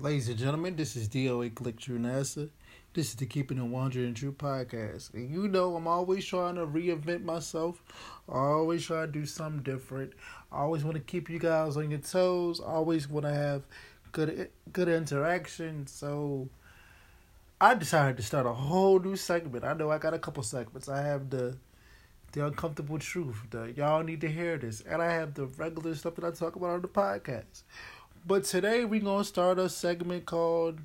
Ladies and gentlemen, this is DOA Clikk Tru NASA. This is the Keeping It 100 and True podcast. And you know, I'm always trying to reinvent myself. Always try to do something different. I always want to keep you guys on your toes. Always want to have good good interaction. So I decided to start a whole new segment. I know I got a couple segments. I have the the uncomfortable truth. The y'all need to hear this, and I have the regular stuff that I talk about on the podcast. But today we're gonna start a segment called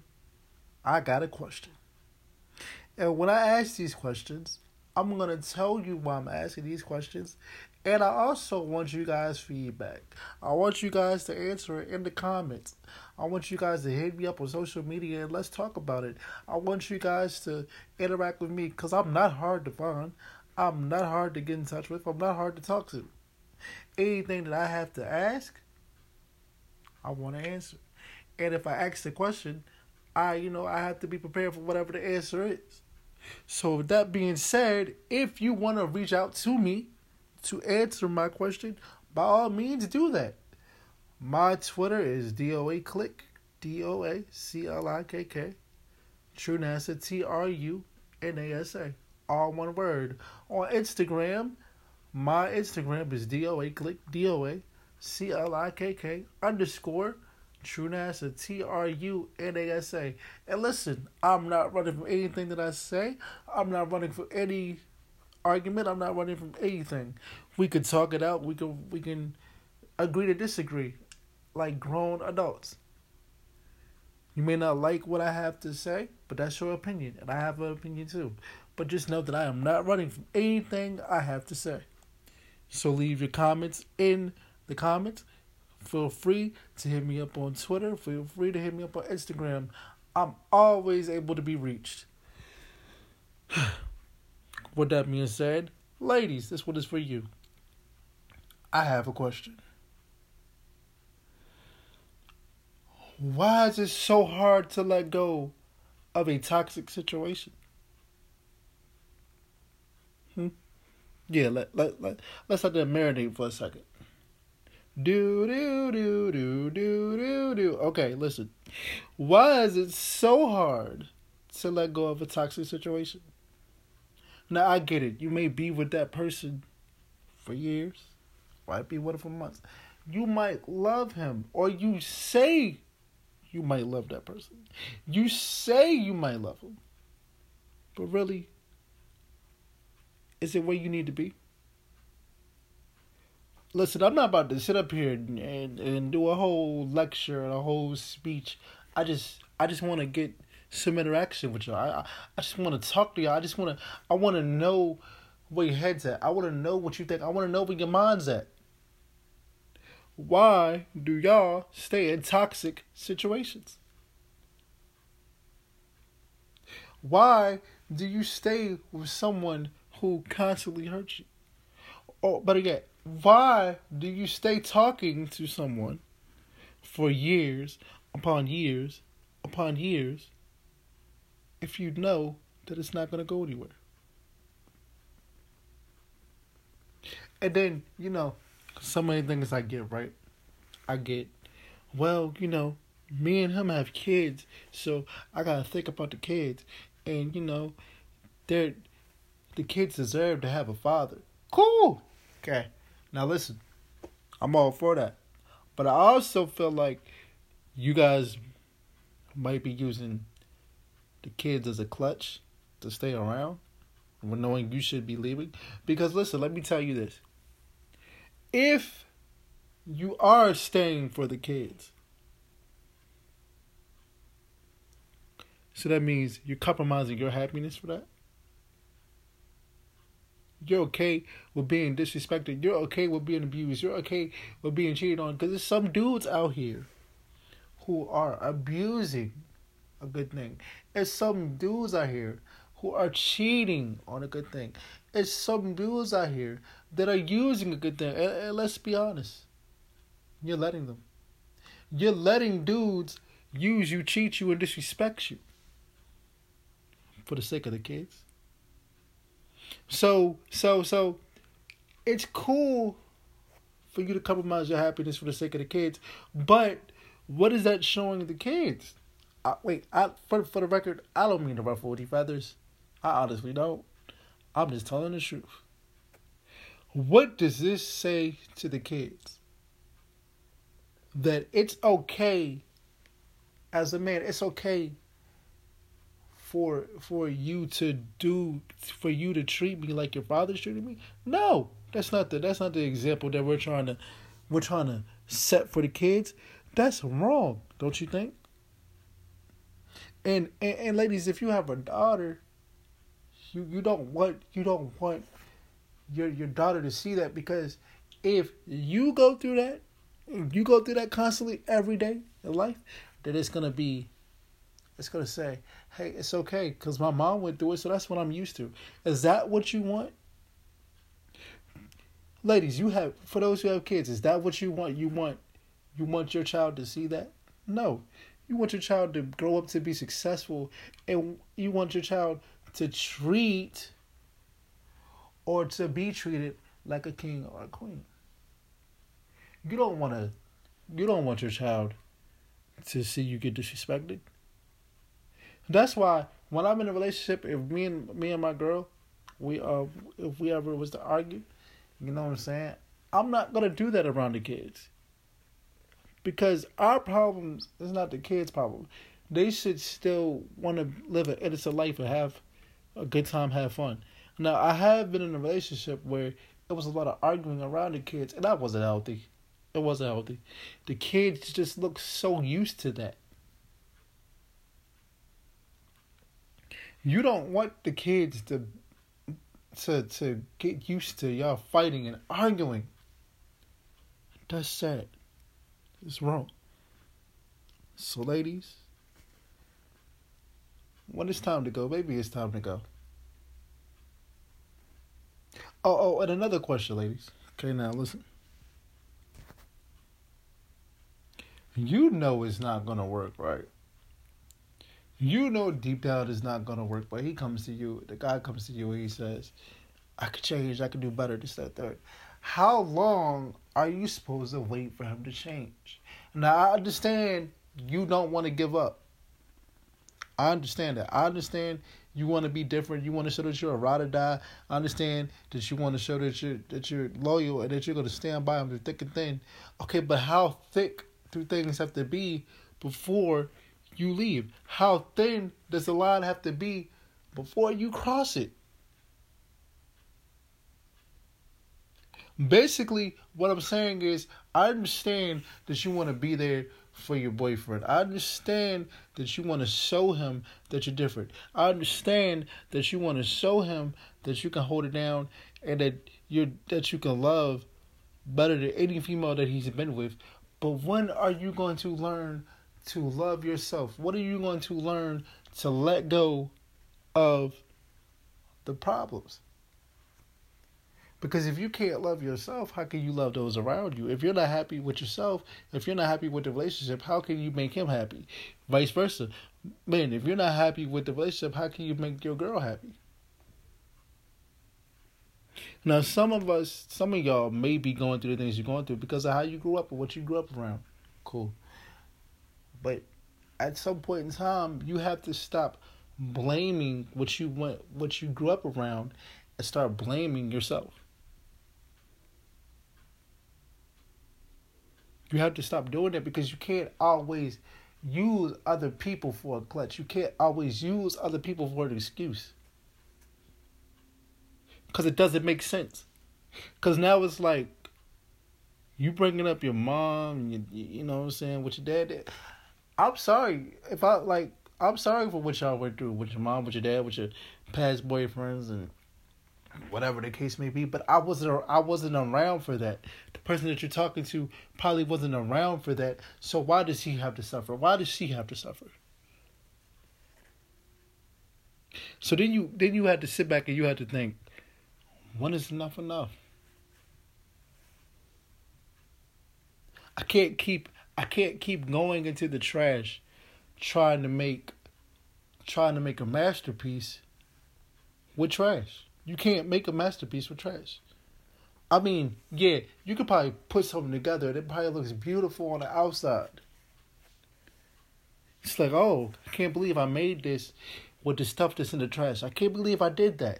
"I Got a Question." And when I ask these questions, I'm gonna tell you why I'm asking these questions, and I also want you guys' feedback. I want you guys to answer it in the comments. I want you guys to hit me up on social media and let's talk about it. I want you guys to interact with me because I'm not hard to find. I'm not hard to get in touch with. I'm not hard to talk to. Anything that I have to ask, I want to answer. And if I ask the question, I, you know, I have to be prepared for whatever the answer is. So, with that being said, if you want to reach out to me to answer my question, by all means do that. My Twitter is DOA Clikk, D O A C L I K K. Tru NASA, T R U N A S A. All one word. On Instagram, my Instagram is DOA Clikk, D O A C L I K K underscore Tru NASA, T R U N A S A. And listen, I'm not running from anything that I say. I'm not running from any argument. I'm not running from anything. We could talk it out. We can we can agree to disagree, like grown adults. You may not like what I have to say, but that's your opinion, and I have an opinion too. But just know that I am not running from anything I have to say. So leave your comments in the comments Feel free to hit me up on Twitter. Feel free to hit me up on Instagram. I'm always able to be reached. With that being said, ladies, this one is for you. I have a question. Why is it so hard to let go of a toxic situation? Hmm? Yeah, let, let, let, let's let that marinate for a second. Do do do do do do do. Okay, listen. Why is it so hard to let go of a toxic situation? Now I get it. You may be with that person for years, might be with him for months. You might love him, or you say you might love that person. You say you might love him, but really, is it where you need to be? Listen, I'm not about to sit up here and, and, and do a whole lecture and a whole speech. I just I just want to get some interaction with y'all. I I just want to talk to y'all. I just want to I want to know where your head's at. I want to know what you think. I want to know where your mind's at. Why do y'all stay in toxic situations? Why do you stay with someone who constantly hurts you? Or better yet, why do you stay talking to someone for years upon years upon years if you know that it's not going to go anywhere? And then, you know, so many things I get, right? I get, well, you know, me and him have kids, so I got to think about the kids. And, you know, they're, the kids deserve to have a father. Cool. Okay. Now listen, I'm all for that. But I also feel like you guys might be using the kids as a clutch to stay around when knowing you should be leaving. Because listen, let me tell you this. If you are staying for the kids, so that means you're compromising your happiness for that? You're okay with being disrespected. You're okay with being abused. You're okay with being cheated on. Because there's some dudes out here who are abusing a good thing. There's some dudes out here who are cheating on a good thing. There's some dudes out here that are using a good thing. And, and let's be honest. You're letting them. You're letting dudes use you, cheat you, and disrespect you for the sake of the kids. So so so it's cool for you to compromise your happiness for the sake of the kids, but what is that showing the kids? I, wait, I for for the record, I don't mean to ruffle any feathers. I honestly don't. I'm just telling the truth. What does this say to the kids? That it's okay as a man, it's okay for for you to do for you to treat me like your father's treating me? No. That's not the that's not the example that we're trying to we're trying to set for the kids. That's wrong, don't you think? And, and and ladies, if you have a daughter, you you don't want you don't want your your daughter to see that because if you go through that, you go through that constantly every day in life, then it's gonna be, it's gonna say, hey, it's okay because my mom went through it, so that's what I'm used to. Is that what you want? Ladies, you have for those who have kids, is that what you want? You want you want your child to see that? No. You want your child to grow up to be successful and you want your child to treat or to be treated like a king or a queen. You don't want to you don't want your child to see you get disrespected. That's why when I'm in a relationship, if me and me and my girl, we uh if we ever was to argue, you know what I'm saying? I'm not gonna do that around the kids. Because our problems is not the kids' problem. They should still want to live an innocent life and have a good time, have fun. Now, I have been in a relationship where it was a lot of arguing around the kids, and that wasn't healthy. It wasn't healthy. The kids just look so used to that. You don't want the kids to to to get used to y'all fighting and arguing. That's sad. It's wrong. So ladies, when it's time to go, maybe it's time to go. Oh, oh, and another question, ladies. Okay, now listen. You know it's not gonna work, right? You know deep down it's not gonna work, but he comes to you, the guy comes to you and he says, I could change, I could do better, this, that, third. How long are you supposed to wait for him to change? Now I understand you don't want to give up. I understand that. I understand you want to be different. You want to show that you're a ride or die. I understand that you want to show that you're that you're loyal and that you're going to stand by him through thick and thin. Okay, but how thick do things have to be before you leave? How thin does the line have to be before you cross it? Basically, what I'm saying is, I understand that you want to be there for your boyfriend. I understand that you want to show him that you're different. I understand that you want to show him that you can hold it down and that you're that you can love better than any female that he's been with. But when are you going to learn to love yourself? What are you going to learn to let go of the problems? Because if you can't love yourself, how can you love those around you? If you're not happy with yourself, if you're not happy with the relationship, how can you make him happy? Vice versa. Man, if you're not happy with the relationship, how can you make your girl happy? Now, some of us, some of y'all may be going through the things you're going through because of how you grew up or what you grew up around. Cool. But at some point in time, you have to stop blaming what you went, what you grew up around, and start blaming yourself. You have to stop doing that because you can't always use other people for a clutch. You can't always use other people for an excuse. Because it doesn't make sense. Because now it's like you bringing up your mom, you, you know what I'm saying, with your dad. I'm sorry if I like. I'm sorry for what y'all went through with your mom, with your dad, with your past boyfriends, and whatever the case may be. But I wasn't I wasn't around for that. The person that you're talking to probably wasn't around for that. So why does he have to suffer? Why does she have to suffer? So then you then you had to sit back and you had to think, when is enough enough? I can't keep I can't keep going into the trash trying to make trying to make a masterpiece with trash. You can't make a masterpiece with trash. I mean, yeah, you could probably put something together. It probably looks beautiful on the outside. It's like, oh, I can't believe I made this with the stuff that's in the trash. I can't believe I did that.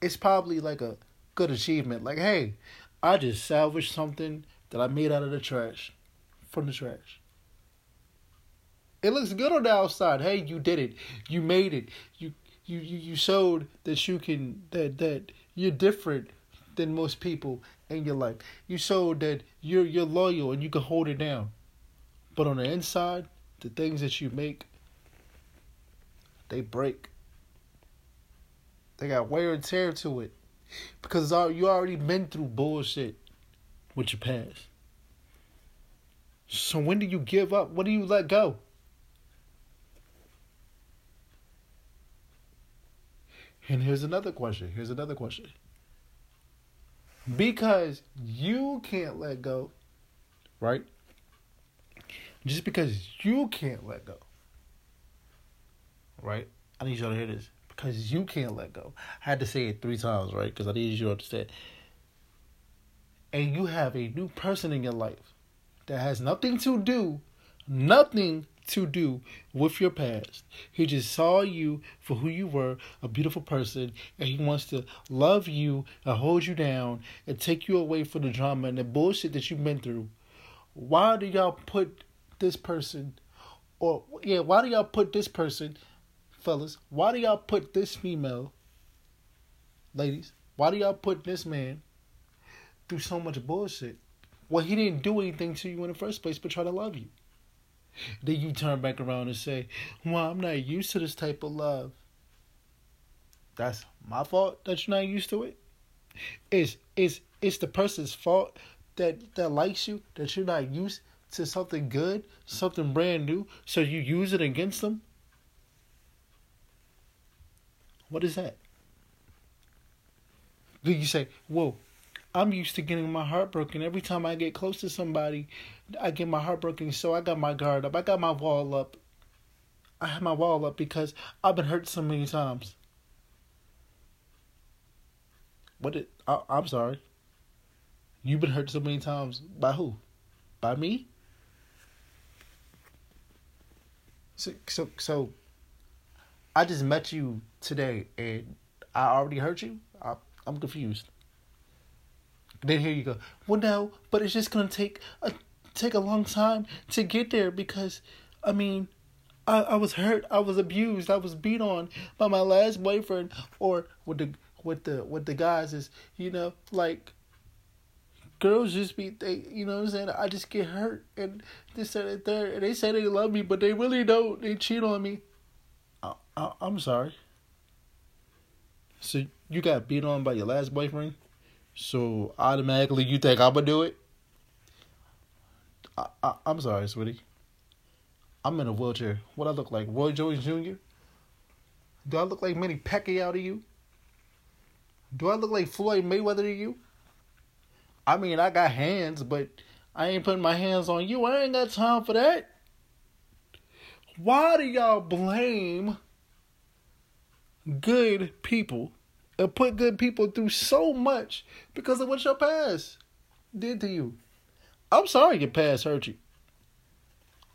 It's probably like a good achievement. Like, hey, I just salvaged something that I made out of the trash, from the trash. It looks good on the outside. Hey, you did it. You made it. You you you, you showed that you can that that you're different than most people in your life. You showed that you're you're loyal and you can hold it down. But on the inside, the things that you make, they break. They got wear and tear to it. Because you already been through bullshit with your past. So when do you give up? What do you let go? And here's another question. Here's another question. Because you can't let go, right? Just because you can't let go, right? I need y'all to hear this. Because you can't let go. I had to say it three times, right? Because I need you to understand. And you have a new person in your life that has nothing to do, nothing to do with your past. He just saw you for who you were, a beautiful person, and he wants to love you and hold you down and take you away from the drama and the bullshit that you've been through. Why do y'all put this person, or yeah, why do y'all put this person, fellas? Why do y'all put this female, ladies? Why do y'all put this man through so much bullshit? Well, he didn't do anything to you in the first place but try to love you. Then you turn back around and say, Well, I'm not used to this type of love. That's my fault that you're not used to it. It's it's it's the person's fault that that likes you, that you're not used to something good, something brand new, so you use it against them. What is that? Do you say, Whoa, I'm used to getting my heart broken every time I get close to somebody. I get my heart broken, so I got my guard up. I got my wall up. I have my wall up because I've been hurt so many times. What did I, I'm sorry. You've been hurt so many times by who? By me? So so so I just met you today and I already hurt you? I, I'm confused. Then here you go. Well, no, but it's just gonna take a take a long time to get there because, I mean, I I was hurt, I was abused, I was beat on by my last boyfriend, or with the with the with the guys is you know like. Girls just be they you know what I'm saying I just get hurt and this and that and they say they love me but they really don't they cheat on me. I, I I'm sorry. So you got beat on by your last boyfriend? So automatically you think I'm gonna do it? I, I, I'm sorry, sweetie. I'm in a wheelchair. What I look like, Roy Jones Jr.? Do I look like Manny Pacquiao to you? Do I look like Floyd Mayweather to you? I mean, I got hands, but I ain't putting my hands on you. I ain't got time for that. Why do y'all blame good people and put good people through so much because of what your past did to you. I'm sorry your past hurt you,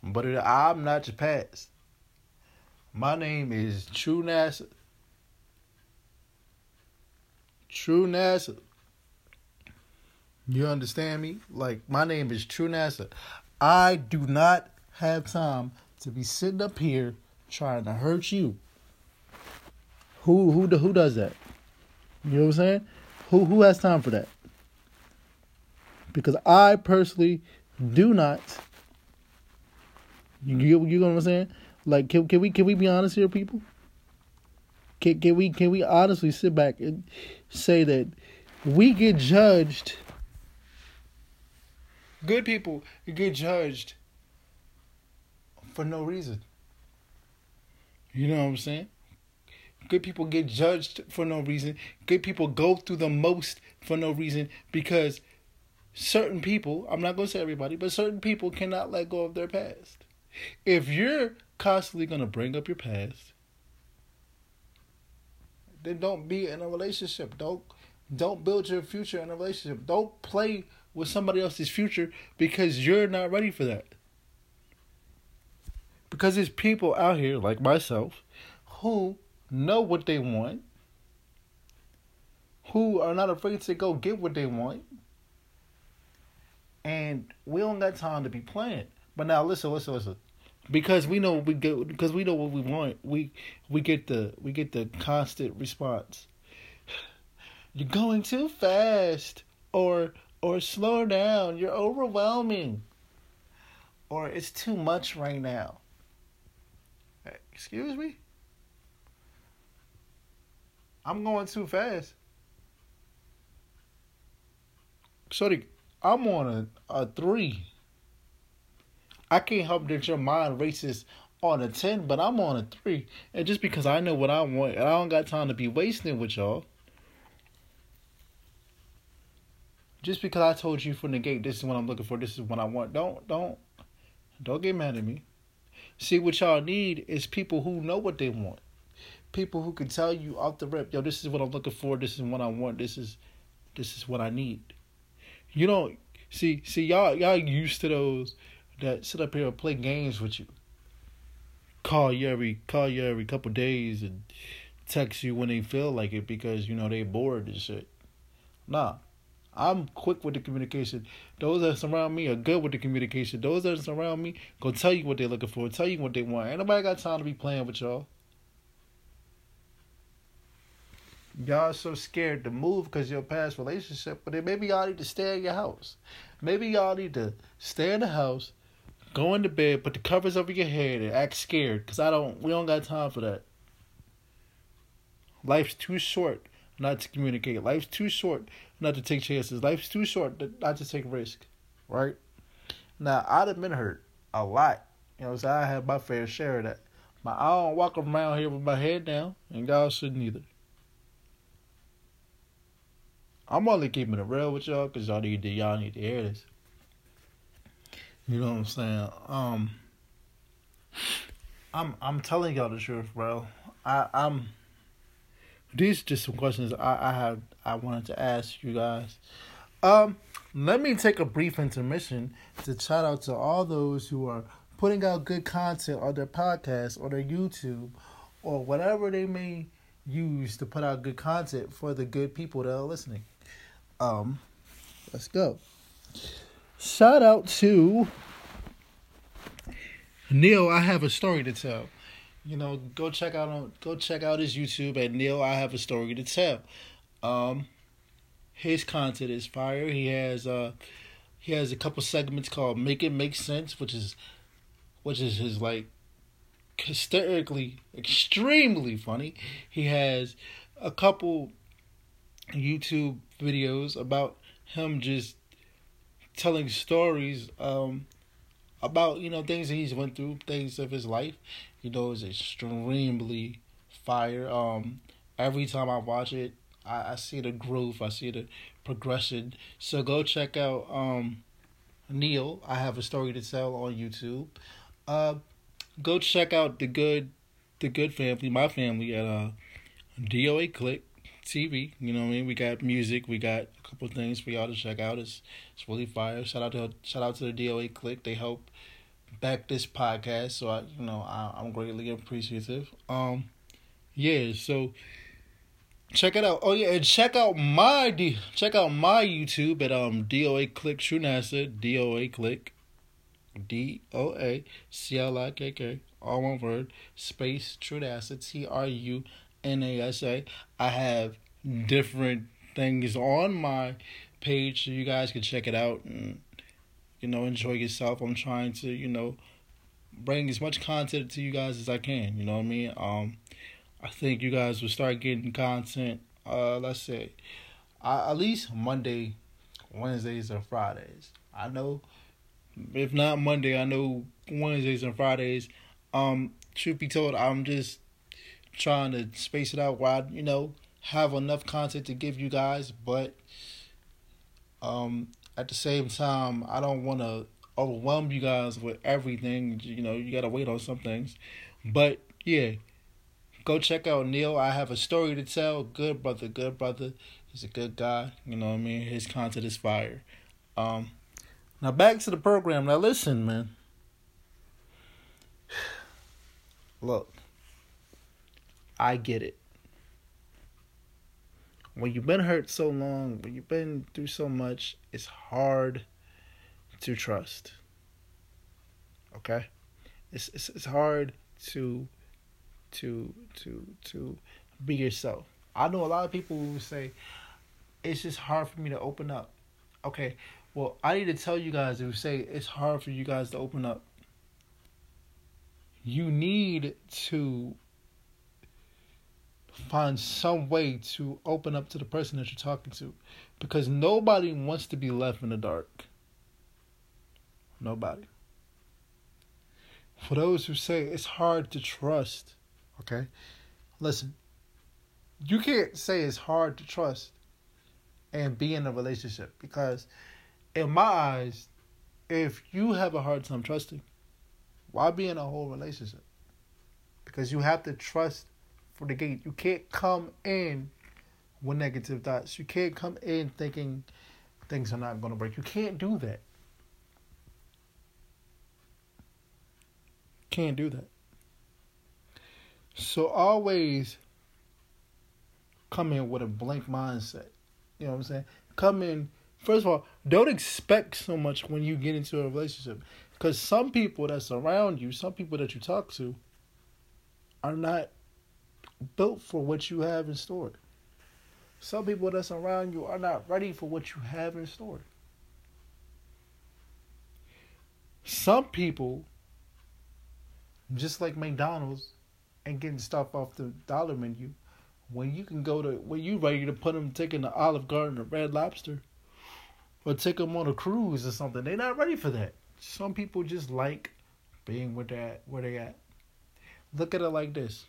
but I'm not your past. My name is Tru NASA. Tru NASA. You understand me? Like my name is Tru NASA. I do not have time to be sitting up here trying to hurt you. Who who who does that? You know what I'm saying? Who who has time for that? Because I personally do not. You you, you know what I'm saying? Like can can we can we be honest here, people? Can can we can we honestly sit back and say that we get judged? Good people get judged for no reason. You know what I'm saying? Good people get judged for no reason. Good people go through the most for no reason because certain people, I'm not going to say everybody, but certain people cannot let go of their past. If you're constantly going to bring up your past, then don't be in a relationship. Don't don't build your future in a relationship. Don't play with somebody else's future because you're not ready for that. Because there's people out here like myself who know what they want, who are not afraid to go get what they want, and we don't got time to be playing. But now listen, listen, listen. Because we know we get because we know what we want, we we get the we get the constant response. You're going too fast or or slow down, you're overwhelming. Or it's too much right now. Excuse me? I'm going too fast. Sorry, I'm on a, a three. I can't help that your mind races on a 10, but I'm on a 3. And just because I know what I want, and I don't got time to be wasting with y'all. Just because I told you from the gate, this is what I'm looking for, this is what I want. Don't, don't, don't get mad at me. See, what y'all need is people who know what they want. People who can tell you off the rip, yo, this is what I'm looking for, this is what I want, this is, this is what I need. You don't see, see, y'all, y'all used to those that sit up here and play games with you. Call you every call you every couple days and text you when they feel like it because you know they bored and shit. Nah. I'm quick with the communication. Those that surround me are good with the communication. Those that surround me go tell you what they're looking for, tell you what they want. Ain't nobody got time to be playing with y'all. Y'all so scared to move because your past relationship, but then maybe y'all need to stay in your house. Maybe y'all need to stay in the house, Go into bed, put the covers over your head, and act scared. Cause I don't. We don't got time for that. Life's too short not to communicate. Life's too short not to take chances. Life's too short not to take risk. Right? Now I'd have been hurt a lot. You know, so I had my fair share of that. But I don't walk around here with my head down, and y'all shouldn't either. I'm only keeping it real with y'all because y'all need to y'all need to hear this. You know what I'm saying? Um, I'm I'm telling y'all the truth, bro. I I'm. These are just some questions I I have I wanted to ask you guys. Um, let me take a brief intermission to shout out to all those who are putting out good content on their podcast or their YouTube or whatever they may use to put out good content for the good people that are listening. Um, let's go. Shout out to Neil. I have a story to tell. You know, go check out on go check out his YouTube at Neil. I have a story to tell. Um, his content is fire. He has uh, he has a couple segments called "Make It Make Sense," which is which is his like hysterically, extremely funny. He has a couple YouTube videos about him just telling stories um, about you know things that he's went through, things of his life. You know, is extremely fire. Um, every time I watch it, I, I see the growth, I see the progression. So go check out um, Neil. I have a story to tell on YouTube. Uh, go check out the good, the good family, my family at uh, DOA Clikk. TV. You know what I mean? We got music. We got a couple things for y'all to check out. It's it's really fire. Shout out to shout out to the DOA Clikk. They help back this podcast, so I you know I, I'm greatly appreciative. Um, yeah. So check it out. Oh yeah, and check out my D, check out my YouTube at um DOA Clikk Tru NASA DOA Clikk D O A C L I K K all one word space True NASA T R U NASA. I have different things on my page so you guys can check it out and you know enjoy yourself. I'm trying to, you know, bring as much content to you guys as I can, you know what I mean? Um I think you guys will start getting content uh let's say uh, at least Monday, Wednesdays and Fridays. I know if not Monday, I know Wednesdays and Fridays. Um, truth be told, I'm just trying to space it out I, you know, have enough content to give you guys, but um, at the same time, I don't want to overwhelm you guys with everything. You know, you got to wait on some things. But yeah, go check out Neil. I have a story to tell. Good brother, good brother. He's a good guy. You know what I mean? His content is fire. Um, now back to the program. Now listen, man. look, I get it. When you've been hurt so long, when you've been through so much, it's hard to trust. Okay? It's it's, it's hard to to to to be yourself. I know a lot of people who say it's just hard for me to open up. Okay, well, I need to tell you guys who say it's hard for you guys to open up. You need to find some way to open up to the person that you're talking to because nobody wants to be left in the dark. Nobody. For those who say it's hard to trust, okay? Listen, you can't say it's hard to trust and be in a relationship because, in my eyes, if you have a hard time trusting, why be in a whole relationship? Because you have to trust for the gate. You can't come in with negative thoughts. You can't come in thinking things are not going to break. You can't do that. Can't do that. So always come in with a blank mindset. You know what I'm saying? Come in. First of all, don't expect so much when you get into a relationship. Because some people that surround you, some people that you talk to, are not built for what you have in store. Some people that's around you are not ready for what you have in store. Some people, just like McDonald's and getting stuff off the dollar menu, when you can go to when you ready to put them taking the Olive Garden or Red Lobster, or take them on a cruise or something, they're not ready for that. Some people just like being where they at, where they at. Look at it like this.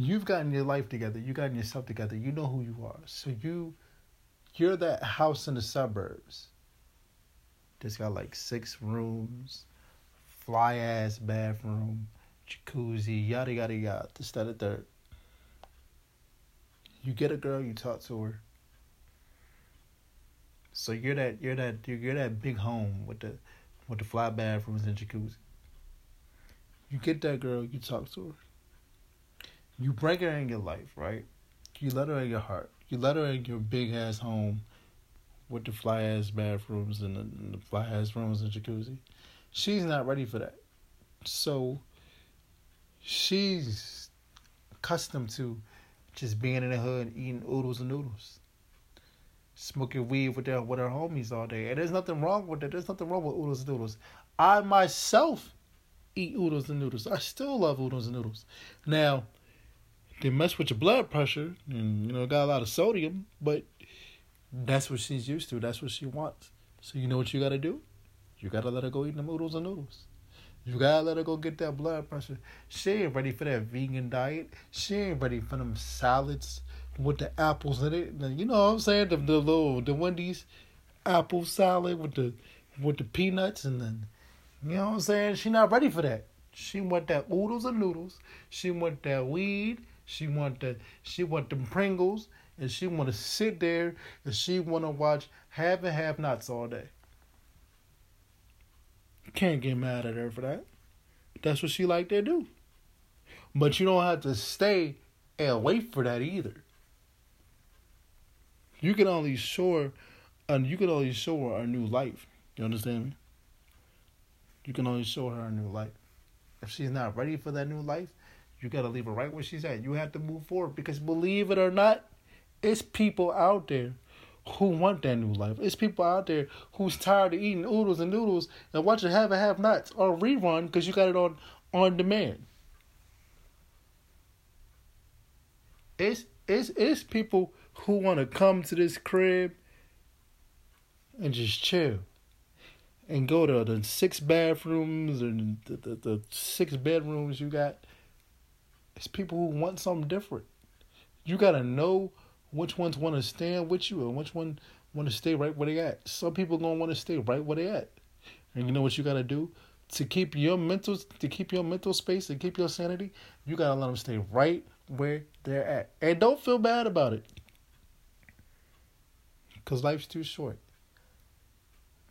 You've gotten your life together. you've gotten yourself together. You know who you are. So you, you're that house in the suburbs. Just got like six rooms, fly ass bathroom, jacuzzi, yada yada yada. This that and third. You get a girl, you talk to her. So you're that you're that you're that big home with the with the fly bathrooms and jacuzzi. You get that girl, you talk to her. You break her in your life, right? You let her in your heart. You let her in your big ass home with the fly ass bathrooms and the, and the fly ass rooms and jacuzzi. She's not ready for that. So she's accustomed to just being in the hood eating oodles and noodles. Smoking weed with their with her homies all day. And there's nothing wrong with it. There's nothing wrong with oodles and noodles. I myself eat oodles and noodles. I still love oodles and noodles. Now, they mess with your blood pressure and you know got a lot of sodium, but that's what she's used to. That's what she wants. So you know what you gotta do? You gotta let her go eat the noodles and noodles. You gotta let her go get that blood pressure. She ain't ready for that vegan diet. She ain't ready for them salads with the apples in it. You know what I'm saying? The, the little the Wendy's apple salad with the with the peanuts and then you know what I'm saying? She not ready for that. She want that oodles and noodles. She want that weed. She want the she want them Pringles, and she want to sit there and she want to watch have and have nots all day. Can't get mad at her for that. That's what she like to do. But you don't have to stay and wait for that either. You can only show her, and you can only show her a new life. You understand me? You can only show her a new life. If she's not ready for that new life, you gotta leave her right where she's at. You have to move forward because believe it or not, it's people out there who want that new life. It's people out there who's tired of eating oodles and noodles and watching Have and Have Nots or rerun because you got it on on demand. It's it's it's people who want to come to this crib and just chill and go to the six bathrooms and the, the, the six bedrooms you got. It's people who want something different. You gotta know which ones want to stand with you and which one want to stay right where they at. Some people gonna want to stay right where they at, and you know what you gotta do to keep your mental to keep your mental space and keep your sanity. You gotta let them stay right where they're at, and don't feel bad about it, cause life's too short.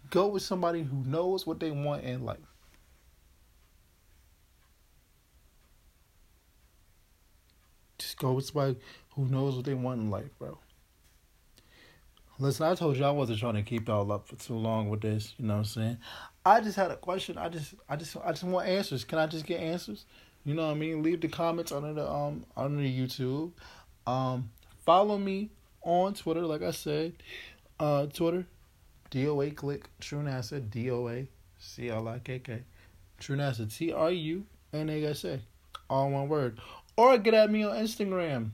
Go with somebody who knows what they want in life. Go with somebody who knows what they want in life, bro. Listen, I told you I wasn't trying to keep y'all up for too long with this. You know what I'm saying? I just had a question. I just, I just, I just want answers. Can I just get answers? You know what I mean? Leave the comments under the um under the YouTube. Um, follow me on Twitter, like I said. Uh, Twitter, DOA Clikk Tru NASA DOA C L I K K Tru NASA T R U N A S A, all one word. Or get at me on Instagram.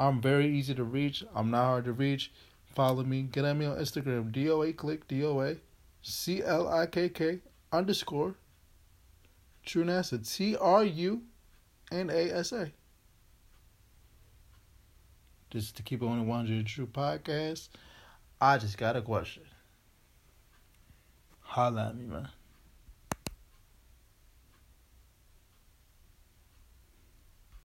I'm very easy to reach. I'm not hard to reach. Follow me. Get at me on Instagram. DOA Clikk DOA C L I K K underscore Tru NASA T R U N A S A. Just to keep it on the 100 True podcast. I just got a question. Holla at me, man.